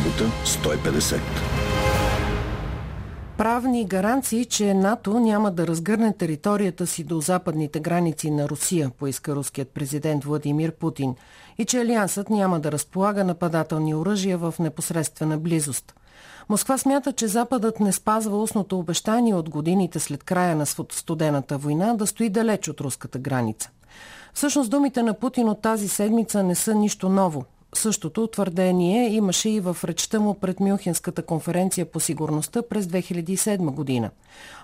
събота 150. Правни гаранции, че НАТО няма да разгърне територията си до западните граници на Русия, поиска руският президент Владимир Путин, и че Алиансът няма да разполага нападателни оръжия в непосредствена близост. Москва смята, че Западът не спазва устното обещание от годините след края на студената война да стои далеч от руската граница. Всъщност думите на Путин от тази седмица не са нищо ново. Същото твърдение имаше и в речта му пред Мюнхенската конференция по сигурността през 2007 година.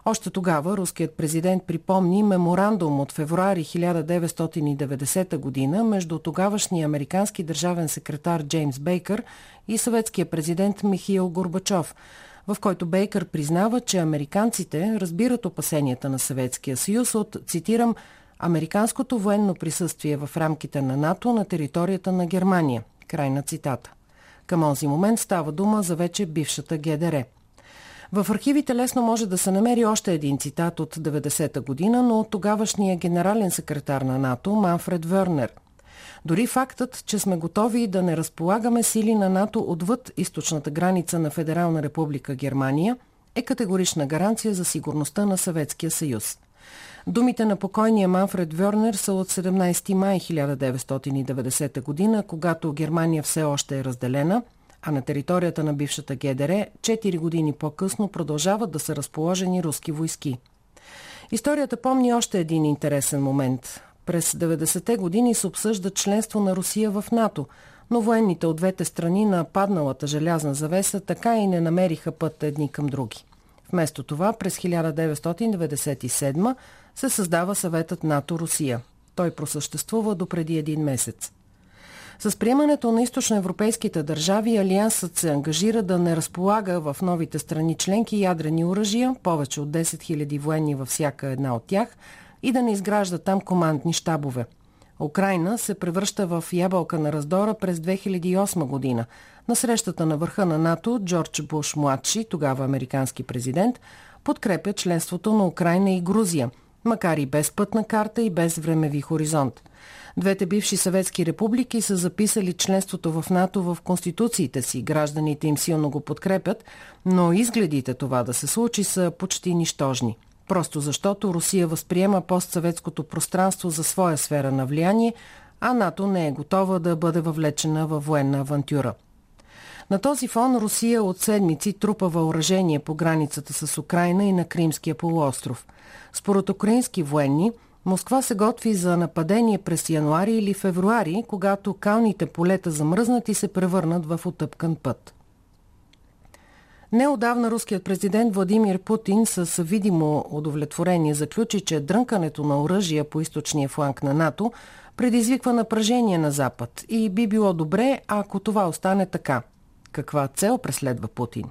Още тогава руският президент припомни меморандум от февруари 1990 година между тогавашния американски държавен секретар Джеймс Бейкър и съветския президент Михаил Горбачов, в който Бейкър признава, че американците разбират опасенията на Съветския съюз от, цитирам, американското военно присъствие в рамките на НАТО на територията на Германия. Край на цитата. Към този момент става дума за вече бившата ГДР. В архивите лесно може да се намери още един цитат от 90-та година, но от тогавашния генерален секретар на НАТО Манфред Вернер. Дори фактът, че сме готови да не разполагаме сили на НАТО отвъд източната граница на Федерална република Германия, е категорична гаранция за сигурността на Съветския съюз. Думите на покойния Манфред Вьорнер са от 17 май 1990 година, когато Германия все още е разделена, а на територията на бившата ГДР 4 години по-късно продължават да са разположени руски войски. Историята помни още един интересен момент. През 90-те години се обсъжда членство на Русия в НАТО, но военните от двете страни на падналата желязна завеса така и не намериха път едни към други. Вместо това през 1997 се създава съветът НАТО-Русия. Той просъществува до преди един месец. С приемането на източноевропейските държави Алиансът се ангажира да не разполага в новите страни членки ядрени оръжия, повече от 10 000 военни във всяка една от тях, и да не изгражда там командни щабове. Украина се превръща в ябълка на раздора през 2008 година. На срещата на върха на НАТО Джордж Буш младши, тогава американски президент, подкрепя членството на Украина и Грузия – макар и без пътна карта и без времеви хоризонт. Двете бивши съветски републики са записали членството в НАТО в конституциите си. Гражданите им силно го подкрепят, но изгледите това да се случи са почти нищожни. Просто защото Русия възприема постсъветското пространство за своя сфера на влияние, а НАТО не е готова да бъде въвлечена във военна авантюра. На този фон Русия от седмици трупа въоръжение по границата с Украина и на Кримския полуостров – според украински военни, Москва се готви за нападение през януари или февруари, когато калните полета замръзнат и се превърнат в отъпкан път. Неодавна руският президент Владимир Путин с видимо удовлетворение заключи, че дрънкането на оръжия по източния фланг на НАТО предизвиква напрежение на Запад и би било добре, ако това остане така. Каква цел преследва Путин?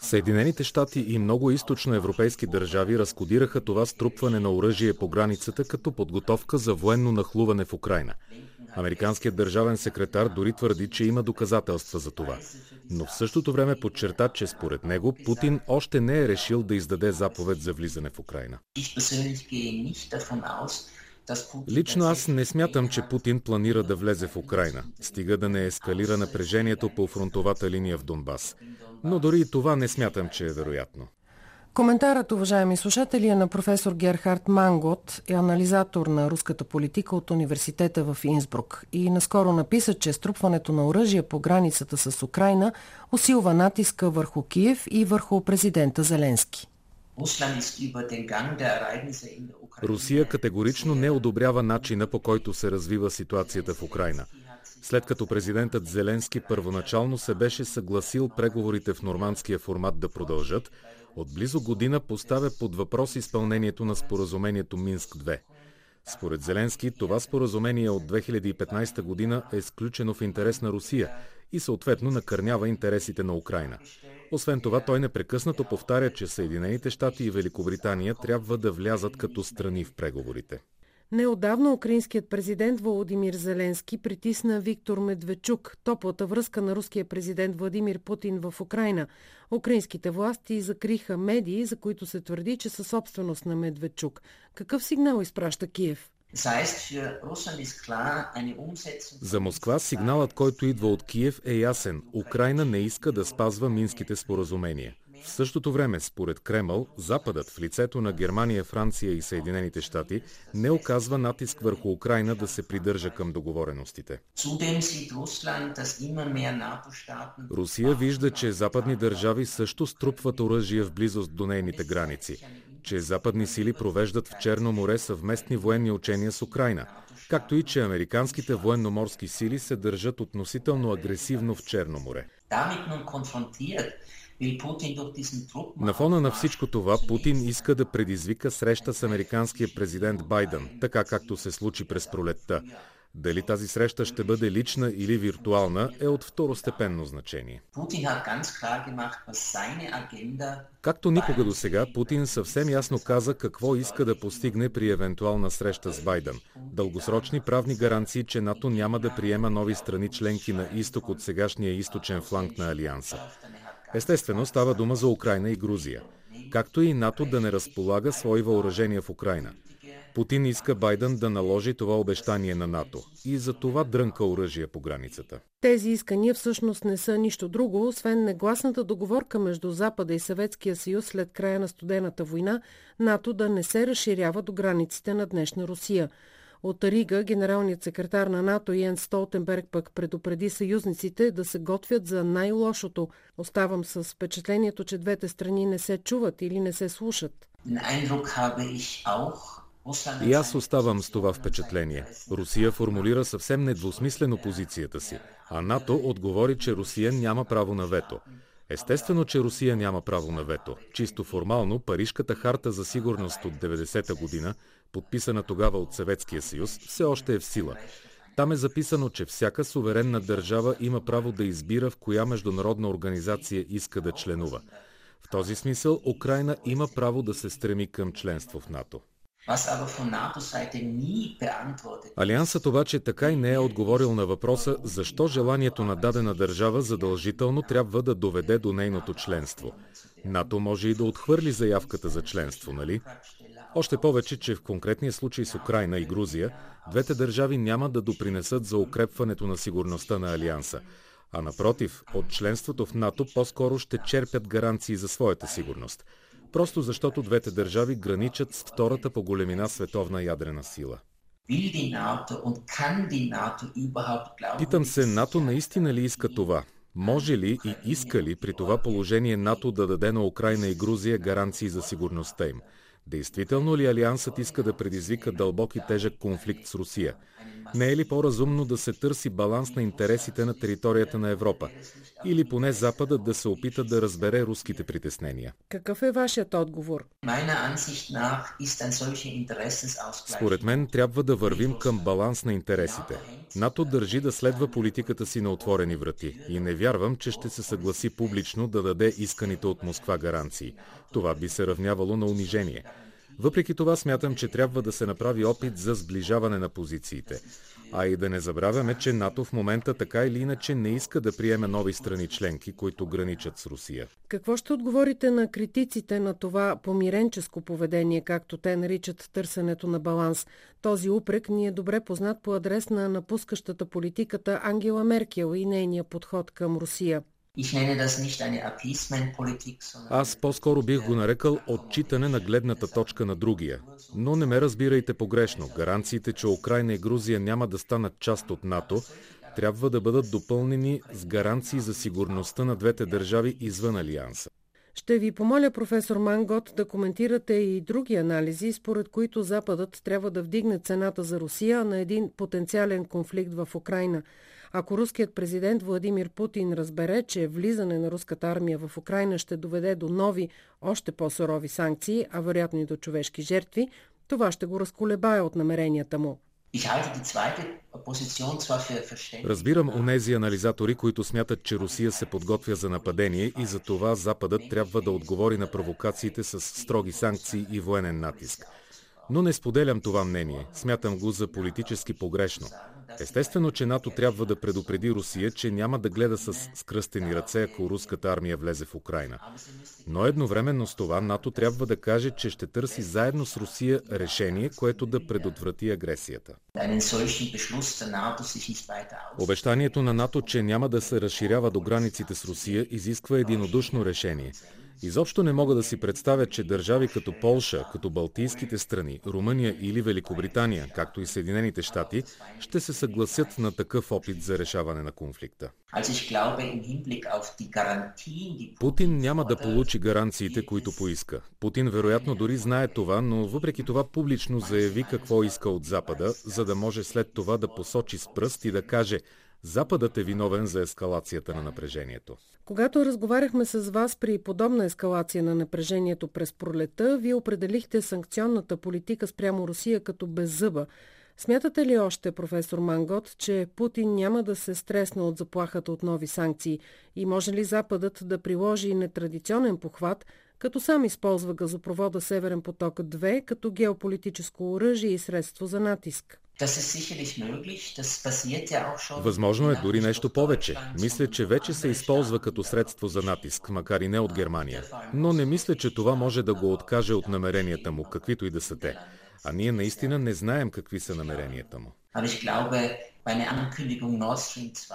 Съединените щати и много източноевропейски държави разкодираха това струпване на оръжие по границата като подготовка за военно нахлуване в Украина. Американският държавен секретар дори твърди, че има доказателства за това. Но в същото време подчерта, че според него Путин още не е решил да издаде заповед за влизане в Украина. Лично аз не смятам, че Путин планира да влезе в Украина, стига да не ескалира напрежението по фронтовата линия в Донбас. Но дори и това не смятам, че е вероятно. Коментарът, уважаеми слушатели, е на професор Герхард Мангот, е анализатор на руската политика от университета в Инсбрук и наскоро написа, че струпването на оръжие по границата с Украина усилва натиска върху Киев и върху президента Зеленски. Русия категорично не одобрява начина по който се развива ситуацията в Украина. След като президентът Зеленски първоначално се беше съгласил преговорите в нормандския формат да продължат, от близо година поставя под въпрос изпълнението на споразумението Минск-2. Според Зеленски, това споразумение от 2015 година е сключено в интерес на Русия и съответно накърнява интересите на Украина. Освен това, той непрекъснато повтаря, че Съединените щати и Великобритания трябва да влязат като страни в преговорите. Неодавно украинският президент Володимир Зеленски притисна Виктор Медведчук, топлата връзка на руския президент Владимир Путин в Украина. Украинските власти закриха медии, за които се твърди, че са собственост на Медведчук. Какъв сигнал изпраща Киев? За Москва сигналът, който идва от Киев е ясен. Украина не иска да спазва минските споразумения. В същото време, според Кремъл, Западът в лицето на Германия, Франция и Съединените щати не оказва натиск върху Украина да се придържа към договореностите. Русия вижда, че западни държави също струпват оръжие в близост до нейните граници, че западни сили провеждат в Черно море съвместни военни учения с Украина, както и че американските военноморски сили се държат относително агресивно в Черно море. На фона на всичко това, Путин иска да предизвика среща с американския президент Байден, така както се случи през пролетта. Дали тази среща ще бъде лична или виртуална е от второстепенно значение. Както никога до сега, Путин съвсем ясно каза какво иска да постигне при евентуална среща с Байден. Дългосрочни правни гаранции, че НАТО няма да приема нови страни членки на изток от сегашния източен фланг на Алианса. Естествено, става дума за Украина и Грузия, както и НАТО да не разполага свои въоръжения в Украина. Путин иска Байден да наложи това обещание на НАТО и за това дрънка оръжие по границата. Тези искания всъщност не са нищо друго, освен негласната договорка между Запада и Съветския съюз след края на студената война, НАТО да не се разширява до границите на днешна Русия – от Рига генералният секретар на НАТО Йен Столтенберг пък предупреди съюзниците да се готвят за най-лошото. Оставам с впечатлението, че двете страни не се чуват или не се слушат. И аз оставам с това впечатление. Русия формулира съвсем недвусмислено позицията си, а НАТО отговори, че Русия няма право на вето. Естествено, че Русия няма право на вето. Чисто формално, Парижката харта за сигурност от 90-та година, подписана тогава от Съветския съюз, все още е в сила. Там е записано, че всяка суверенна държава има право да избира в коя международна организация иска да членува. В този смисъл Украина има право да се стреми към членство в НАТО. Алиансът обаче така и не е отговорил на въпроса защо желанието на дадена държава задължително трябва да доведе до нейното членство. НАТО може и да отхвърли заявката за членство, нали? Още повече, че в конкретния случай с Украина и Грузия, двете държави няма да допринесат за укрепването на сигурността на Алианса, а напротив, от членството в НАТО по-скоро ще черпят гаранции за своята сигурност – просто защото двете държави граничат с втората по големина световна ядрена сила. Питам се, НАТО наистина ли иска това? Може ли и иска ли при това положение НАТО да даде на Украина и Грузия гаранции за сигурността им? Действително ли Алиансът иска да предизвика дълбок и тежък конфликт с Русия? Не е ли по-разумно да се търси баланс на интересите на територията на Европа? Или поне Западът да се опита да разбере руските притеснения? Какъв е вашият отговор? Според мен трябва да вървим към баланс на интересите. НАТО държи да следва политиката си на отворени врати и не вярвам, че ще се съгласи публично да даде исканите от Москва гаранции. Това би се равнявало на унижение. Въпреки това смятам, че трябва да се направи опит за сближаване на позициите. А и да не забравяме, че НАТО в момента така или иначе не иска да приеме нови страни членки, които граничат с Русия. Какво ще отговорите на критиците на това помиренческо поведение, както те наричат търсенето на баланс? Този упрек ни е добре познат по адрес на напускащата политиката Ангела Меркел и нейния подход към Русия. Аз по-скоро бих го нарекал отчитане на гледната точка на другия. Но не ме разбирайте погрешно. Гаранциите, че Украина и Грузия няма да станат част от НАТО, трябва да бъдат допълнени с гаранции за сигурността на двете държави извън Алианса. Ще ви помоля, професор Мангот, да коментирате и други анализи, според които Западът трябва да вдигне цената за Русия на един потенциален конфликт в Украина – ако руският президент Владимир Путин разбере, че влизане на руската армия в Украина ще доведе до нови, още по-сурови санкции, а вероятно и до човешки жертви, това ще го разколебае от намеренията му. Разбирам онези анализатори, които смятат, че Русия се подготвя за нападение и за това Западът трябва да отговори на провокациите с строги санкции и военен натиск. Но не споделям това мнение. Смятам го за политически погрешно. Естествено, че НАТО трябва да предупреди Русия, че няма да гледа с скръстени ръце, ако руската армия влезе в Украина. Но едновременно с това НАТО трябва да каже, че ще търси заедно с Русия решение, което да предотврати агресията. Обещанието на НАТО, че няма да се разширява до границите с Русия, изисква единодушно решение – Изобщо не мога да си представя, че държави като Полша, като Балтийските страни, Румъния или Великобритания, както и Съединените щати, ще се съгласят на такъв опит за решаване на конфликта. Путин няма да получи гаранциите, които поиска. Путин вероятно дори знае това, но въпреки това публично заяви какво иска от Запада, за да може след това да посочи с пръст и да каже Западът е виновен за ескалацията на напрежението. Когато разговаряхме с вас при подобна ескалация на напрежението през пролета, вие определихте санкционната политика спрямо Русия като беззъба. Смятате ли още, професор Мангот, че Путин няма да се стресне от заплахата от нови санкции и може ли Западът да приложи нетрадиционен похват, като сам използва газопровода Северен поток 2 като геополитическо оръжие и средство за натиск? Възможно е дори нещо повече. Мисля, че вече се използва като средство за натиск, макар и не от Германия. Но не мисля, че това може да го откаже от намеренията му, каквито и да са те. А ние наистина не знаем какви са намеренията му.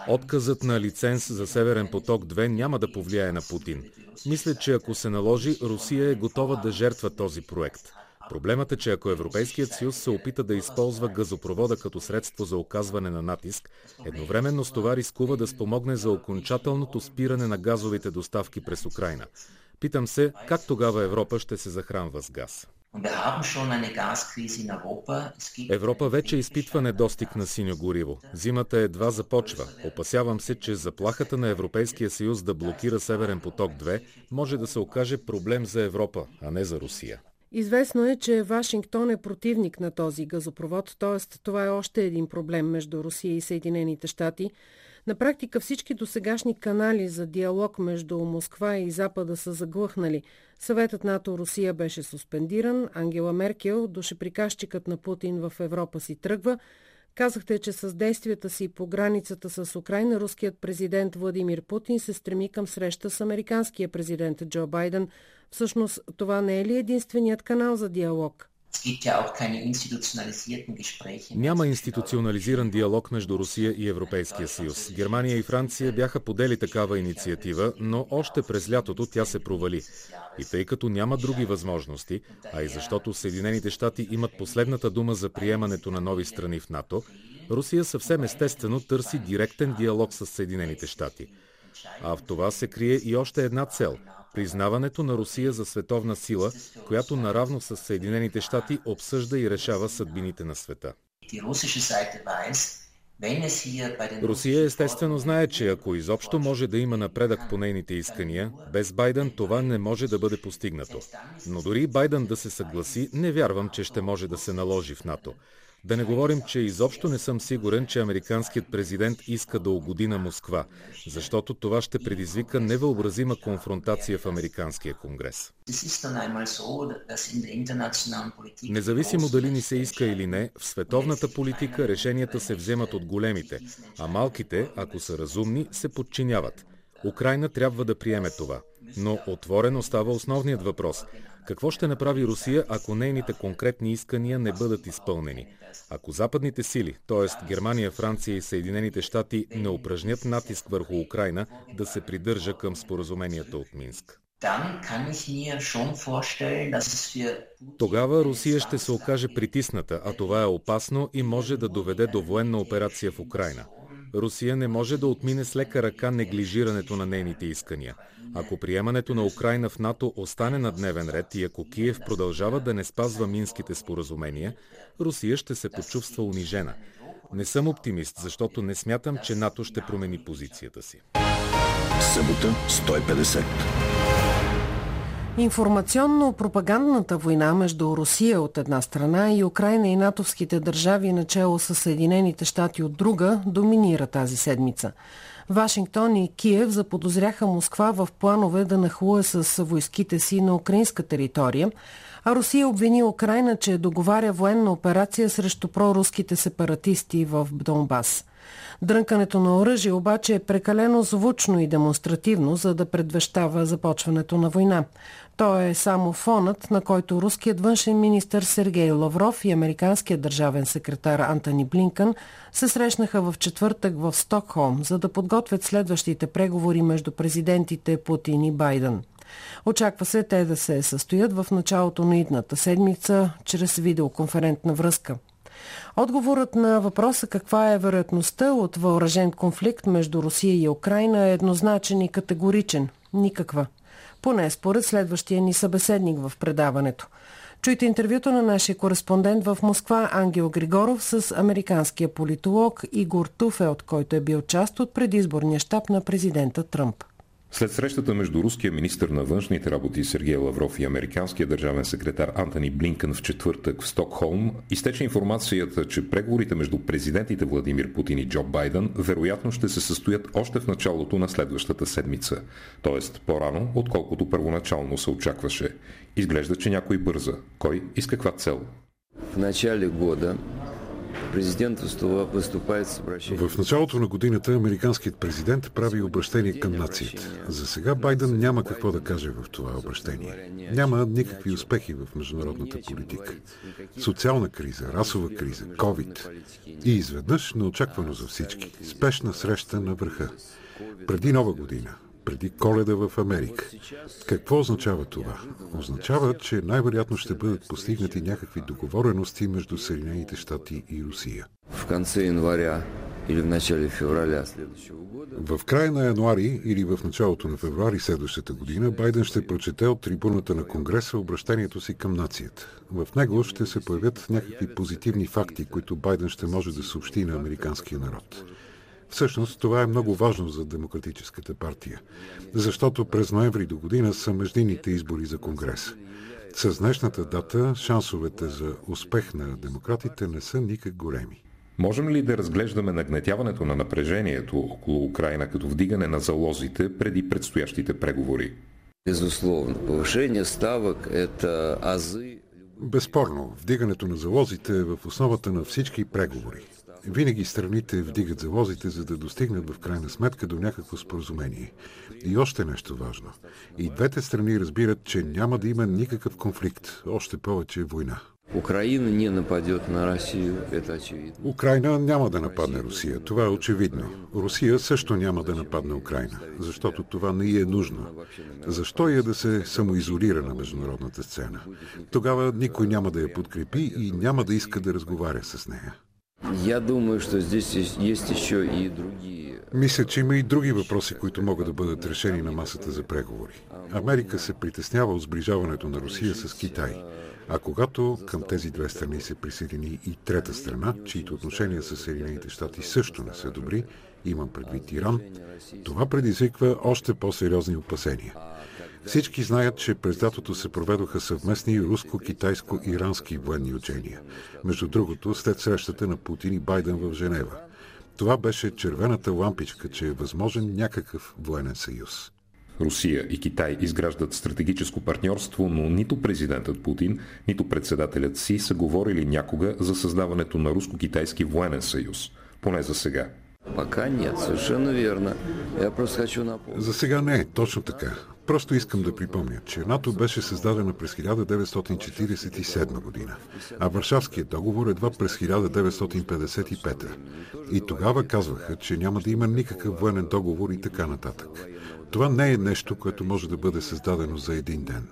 Отказът на лиценз за Северен поток 2 няма да повлияе на Путин. Мисля, че ако се наложи, Русия е готова да жертва този проект. Проблемът е, че ако Европейският съюз се опита да използва газопровода като средство за оказване на натиск, едновременно с това рискува да спомогне за окончателното спиране на газовите доставки през Украина. Питам се, как тогава Европа ще се захранва с газ? Европа вече изпитва недостиг на синьо гориво. Зимата едва започва. Опасявам се, че заплахата на Европейския съюз да блокира Северен поток 2 може да се окаже проблем за Европа, а не за Русия. Известно е, че Вашингтон е противник на този газопровод, т.е. това е още един проблем между Русия и Съединените щати. На практика всички досегашни канали за диалог между Москва и Запада са заглъхнали. Съветът НАТО-Русия беше суспендиран, Ангела Меркел, душеприказчикът на Путин в Европа си тръгва, Казахте, че с действията си по границата с Украина руският президент Владимир Путин се стреми към среща с американския президент Джо Байден. Всъщност, това не е ли единственият канал за диалог? Няма институционализиран диалог между Русия и Европейския съюз. Германия и Франция бяха подели такава инициатива, но още през лятото тя се провали. И тъй като няма други възможности, а и защото Съединените щати имат последната дума за приемането на нови страни в НАТО, Русия съвсем естествено търси директен диалог с Съединените щати. А в това се крие и още една цел – признаването на Русия за световна сила, която наравно с Съединените щати обсъжда и решава съдбините на света. Русия естествено знае, че ако изобщо може да има напредък по нейните искания, без Байден това не може да бъде постигнато. Но дори Байден да се съгласи, не вярвам, че ще може да се наложи в НАТО. Да не говорим, че изобщо не съм сигурен, че американският президент иска да угоди на Москва, защото това ще предизвика невъобразима конфронтация в Американския конгрес. Независимо дали ни се иска или не, в световната политика решенията се вземат от големите, а малките, ако са разумни, се подчиняват. Украина трябва да приеме това. Но отворен остава основният въпрос. Какво ще направи Русия, ако нейните конкретни искания не бъдат изпълнени? Ако западните сили, т.е. Германия, Франция и Съединените щати, не упражнят натиск върху Украина да се придържа към споразуменията от Минск? Тогава Русия ще се окаже притисната, а това е опасно и може да доведе до военна операция в Украина. Русия не може да отмине с лека ръка неглижирането на нейните искания. Ако приемането на Украина в НАТО остане на дневен ред и ако Киев продължава да не спазва минските споразумения, Русия ще се почувства унижена. Не съм оптимист, защото не смятам, че НАТО ще промени позицията си. Събота 150. Информационно-пропагандната война между Русия от една страна и Украина и натовските държави начало с Съединените щати от друга доминира тази седмица. Вашингтон и Киев заподозряха Москва в планове да нахлуе с войските си на украинска територия, а Русия обвини Украина, че договаря военна операция срещу проруските сепаратисти в Донбас. Дрънкането на оръжие обаче е прекалено звучно и демонстративно, за да предвещава започването на война. То е само фонът, на който руският външен министр Сергей Лавров и американският държавен секретар Антони Блинкън се срещнаха в четвъртък в Стокхолм, за да подготвят следващите преговори между президентите Путин и Байден. Очаква се те да се състоят в началото на идната седмица чрез видеоконферентна връзка. Отговорът на въпроса каква е вероятността от въоръжен конфликт между Русия и Украина е еднозначен и категоричен. Никаква. Поне според следващия ни събеседник в предаването. Чуйте интервюто на нашия кореспондент в Москва Ангел Григоров с американския политолог Игор Туфелт, който е бил част от предизборния щаб на президента Тръмп. След срещата между руския министр на външните работи Сергей Лавров и американския държавен секретар Антони Блинкън в четвъртък в Стокхолм, изтече информацията, че преговорите между президентите Владимир Путин и Джо Байден вероятно ще се състоят още в началото на следващата седмица, т.е. по-рано, отколкото първоначално се очакваше. Изглежда, че някой бърза. Кой и с каква цел? В начале года Президент выступает с обращением. В началото на годината американският президент прави обращение към нацията. За сега Байден няма какво да каже в това обращение. Няма никакви успехи в международната политика. Социална криза, расова криза, COVID. И изведнъж, неочаквано за всички, спешна среща на върха. Преди нова година, преди коледа в Америка. Какво означава това? Означава, че най-вероятно ще бъдат постигнати някакви договорености между Съединените щати и Русия. В конце января или в начале февраля следващия В края на януари или в началото на февруари следващата година Байден ще прочете от трибуната на Конгреса обращението си към нацията. В него ще се появят някакви позитивни факти, които Байден ще може да съобщи на американския народ. Всъщност това е много важно за Демократическата партия, защото през ноември до година са междинните избори за Конгрес. С днешната дата шансовете за успех на демократите не са никак големи. Можем ли да разглеждаме нагнетяването на напрежението около Украина като вдигане на залозите преди предстоящите преговори? Безусловно, повишение ставък е ази. Безспорно, вдигането на залозите е в основата на всички преговори. Винаги страните вдигат залозите, за да достигнат в крайна сметка до някакво споразумение. И още нещо важно. И двете страни разбират, че няма да има никакъв конфликт, още повече война. Украина не нападет на Русия, это очевидно. Украина няма да нападне Русия, това е очевидно. Русия също няма да нападне Украина, защото това не е нужно. Защо е да се самоизолира на международната сцена? Тогава никой няма да я подкрепи и няма да иска да разговаря с нея. Я думаю, что здесь есть еще и другие. Мисля, че има и други въпроси, които могат да бъдат решени на масата за преговори. Америка се притеснява от сближаването на Русия с Китай. А когато към тези две страни се присъедини и трета страна, чието отношения с Съединените щати също не са добри, имам предвид Иран, това предизвиква още по-сериозни опасения. Всички знаят, че през лятото се проведоха съвместни руско-китайско-ирански военни учения. Между другото, след срещата на Путин и Байден в Женева. Това беше червената лампичка, че е възможен някакъв военен съюз. Русия и Китай изграждат стратегическо партньорство, но нито президентът Путин, нито председателят си са говорили някога за създаването на руско-китайски военен съюз. Поне за сега. Пока нет, совершенно верно. Я просто хочу напомнить. За сега не, точно така. Просто искам да припомня, че НАТО беше създадена през 1947 година, а Варшавският договор едва през 1955. И тогава казваха, че няма да има никакъв военен договор и така нататък. Това не е нещо, което може да бъде създадено за един ден.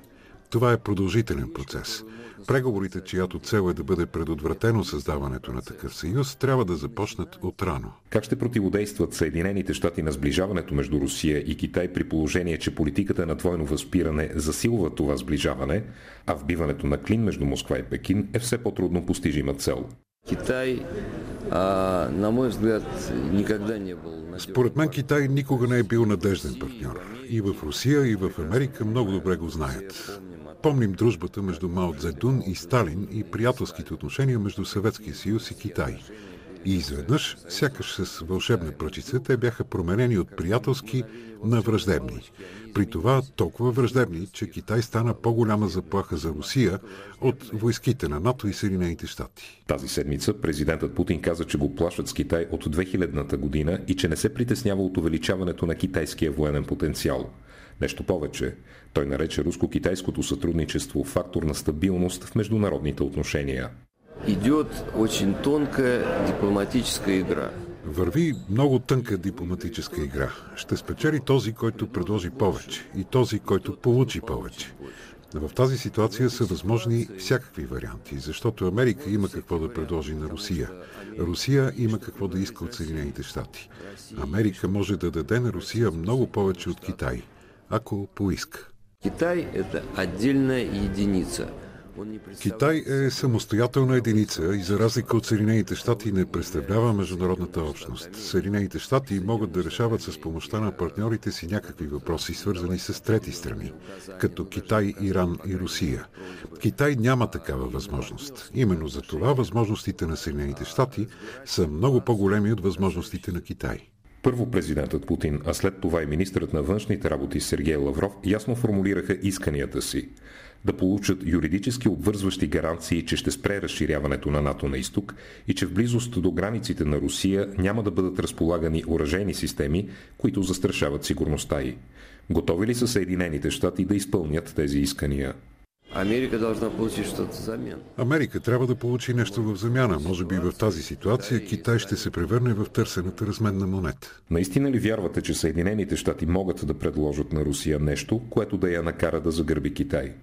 Това е продължителен процес. Преговорите, чиято цел е да бъде предотвратено създаването на такъв съюз, трябва да започнат от рано. Как ще противодействат Съединените щати на сближаването между Русия и Китай при положение, че политиката на двойно възпиране засилва това сближаване, а вбиването на клин между Москва и Пекин е все по-трудно постижима цел? Китай, а, на мой взгляд, никогда не был според мен Китай никога не е бил надежден партньор. И в Русия, и в Америка много добре го знаят. Помним дружбата между Мао Цзедун и Сталин и приятелските отношения между Съветския съюз и Китай. И изведнъж, сякаш с вълшебна пръчица, те бяха променени от приятелски на враждебни. При това толкова враждебни, че Китай стана по-голяма заплаха за Русия от войските на НАТО и Съединените щати. Тази седмица президентът Путин каза, че го плашат с Китай от 2000-та година и че не се притеснява от увеличаването на китайския военен потенциал. Нещо повече, той нарече руско-китайското сътрудничество фактор на стабилност в международните отношения. Идет очень тонкая дипломатическая игра. Върви много тънка дипломатическа игра. Ще спечели този, който предложи повече и този, който получи повече. В тази ситуация са възможни всякакви варианти, защото Америка има какво да предложи на Русия. Русия има какво да иска от Съединените щати. Америка може да даде на Русия много повече от Китай, ако поиска. Китай е отделна единица – Китай е самостоятелна единица и за разлика от Съединените щати не представлява международната общност. Съединените щати могат да решават с помощта на партньорите си някакви въпроси, свързани с трети страни, като Китай, Иран и Русия. Китай няма такава възможност. Именно за това възможностите на Съединените щати са много по-големи от възможностите на Китай. Първо президентът Путин, а след това и министърът на външните работи Сергей Лавров ясно формулираха исканията си да получат юридически обвързващи гаранции, че ще спре разширяването на НАТО на изток и че в близост до границите на Русия няма да бъдат разполагани оръжейни системи, които застрашават сигурността й. Готови ли са Съединените щати да изпълнят тези искания? Америка должна получи что-то взамен. Америка трябва да получи нещо в замяна. Може би в тази ситуация Китай ще се превърне в търсената разменна монета. Наистина ли вярвате, че Съединените щати могат да предложат на Русия нещо, което да я накара да загърби Китай?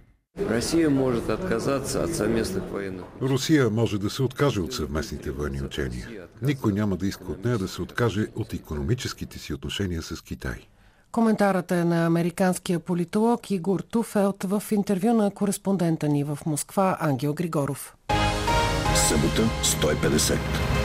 Русия може да отказаться от съвместных военных. Русия може да се откаже от съвместните военни учения. Никой няма да иска от нея да се откаже от економическите си отношения с Китай. Коментарът е на американския политолог Игор Туфелт в интервю на кореспондента ни в Москва Ангел Григоров. Събота 150.